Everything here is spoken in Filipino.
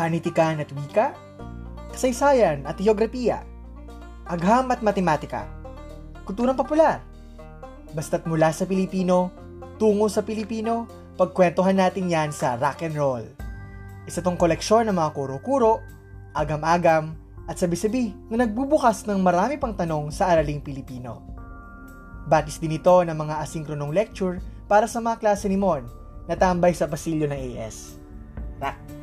panitikan at wika, kasaysayan at geografiya, agham at matematika, kulturang popular. Basta't mula sa Pilipino, tungo sa Pilipino, pagkwentuhan natin yan sa rock and roll. Isa tong koleksyon ng mga kuro-kuro, agam-agam, at sabi-sabi na nagbubukas ng marami pang tanong sa araling Pilipino. Batis din ito ng mga asinkronong lecture para sa mga klase ni Mon na tambay sa pasilyo ng AS. Ra!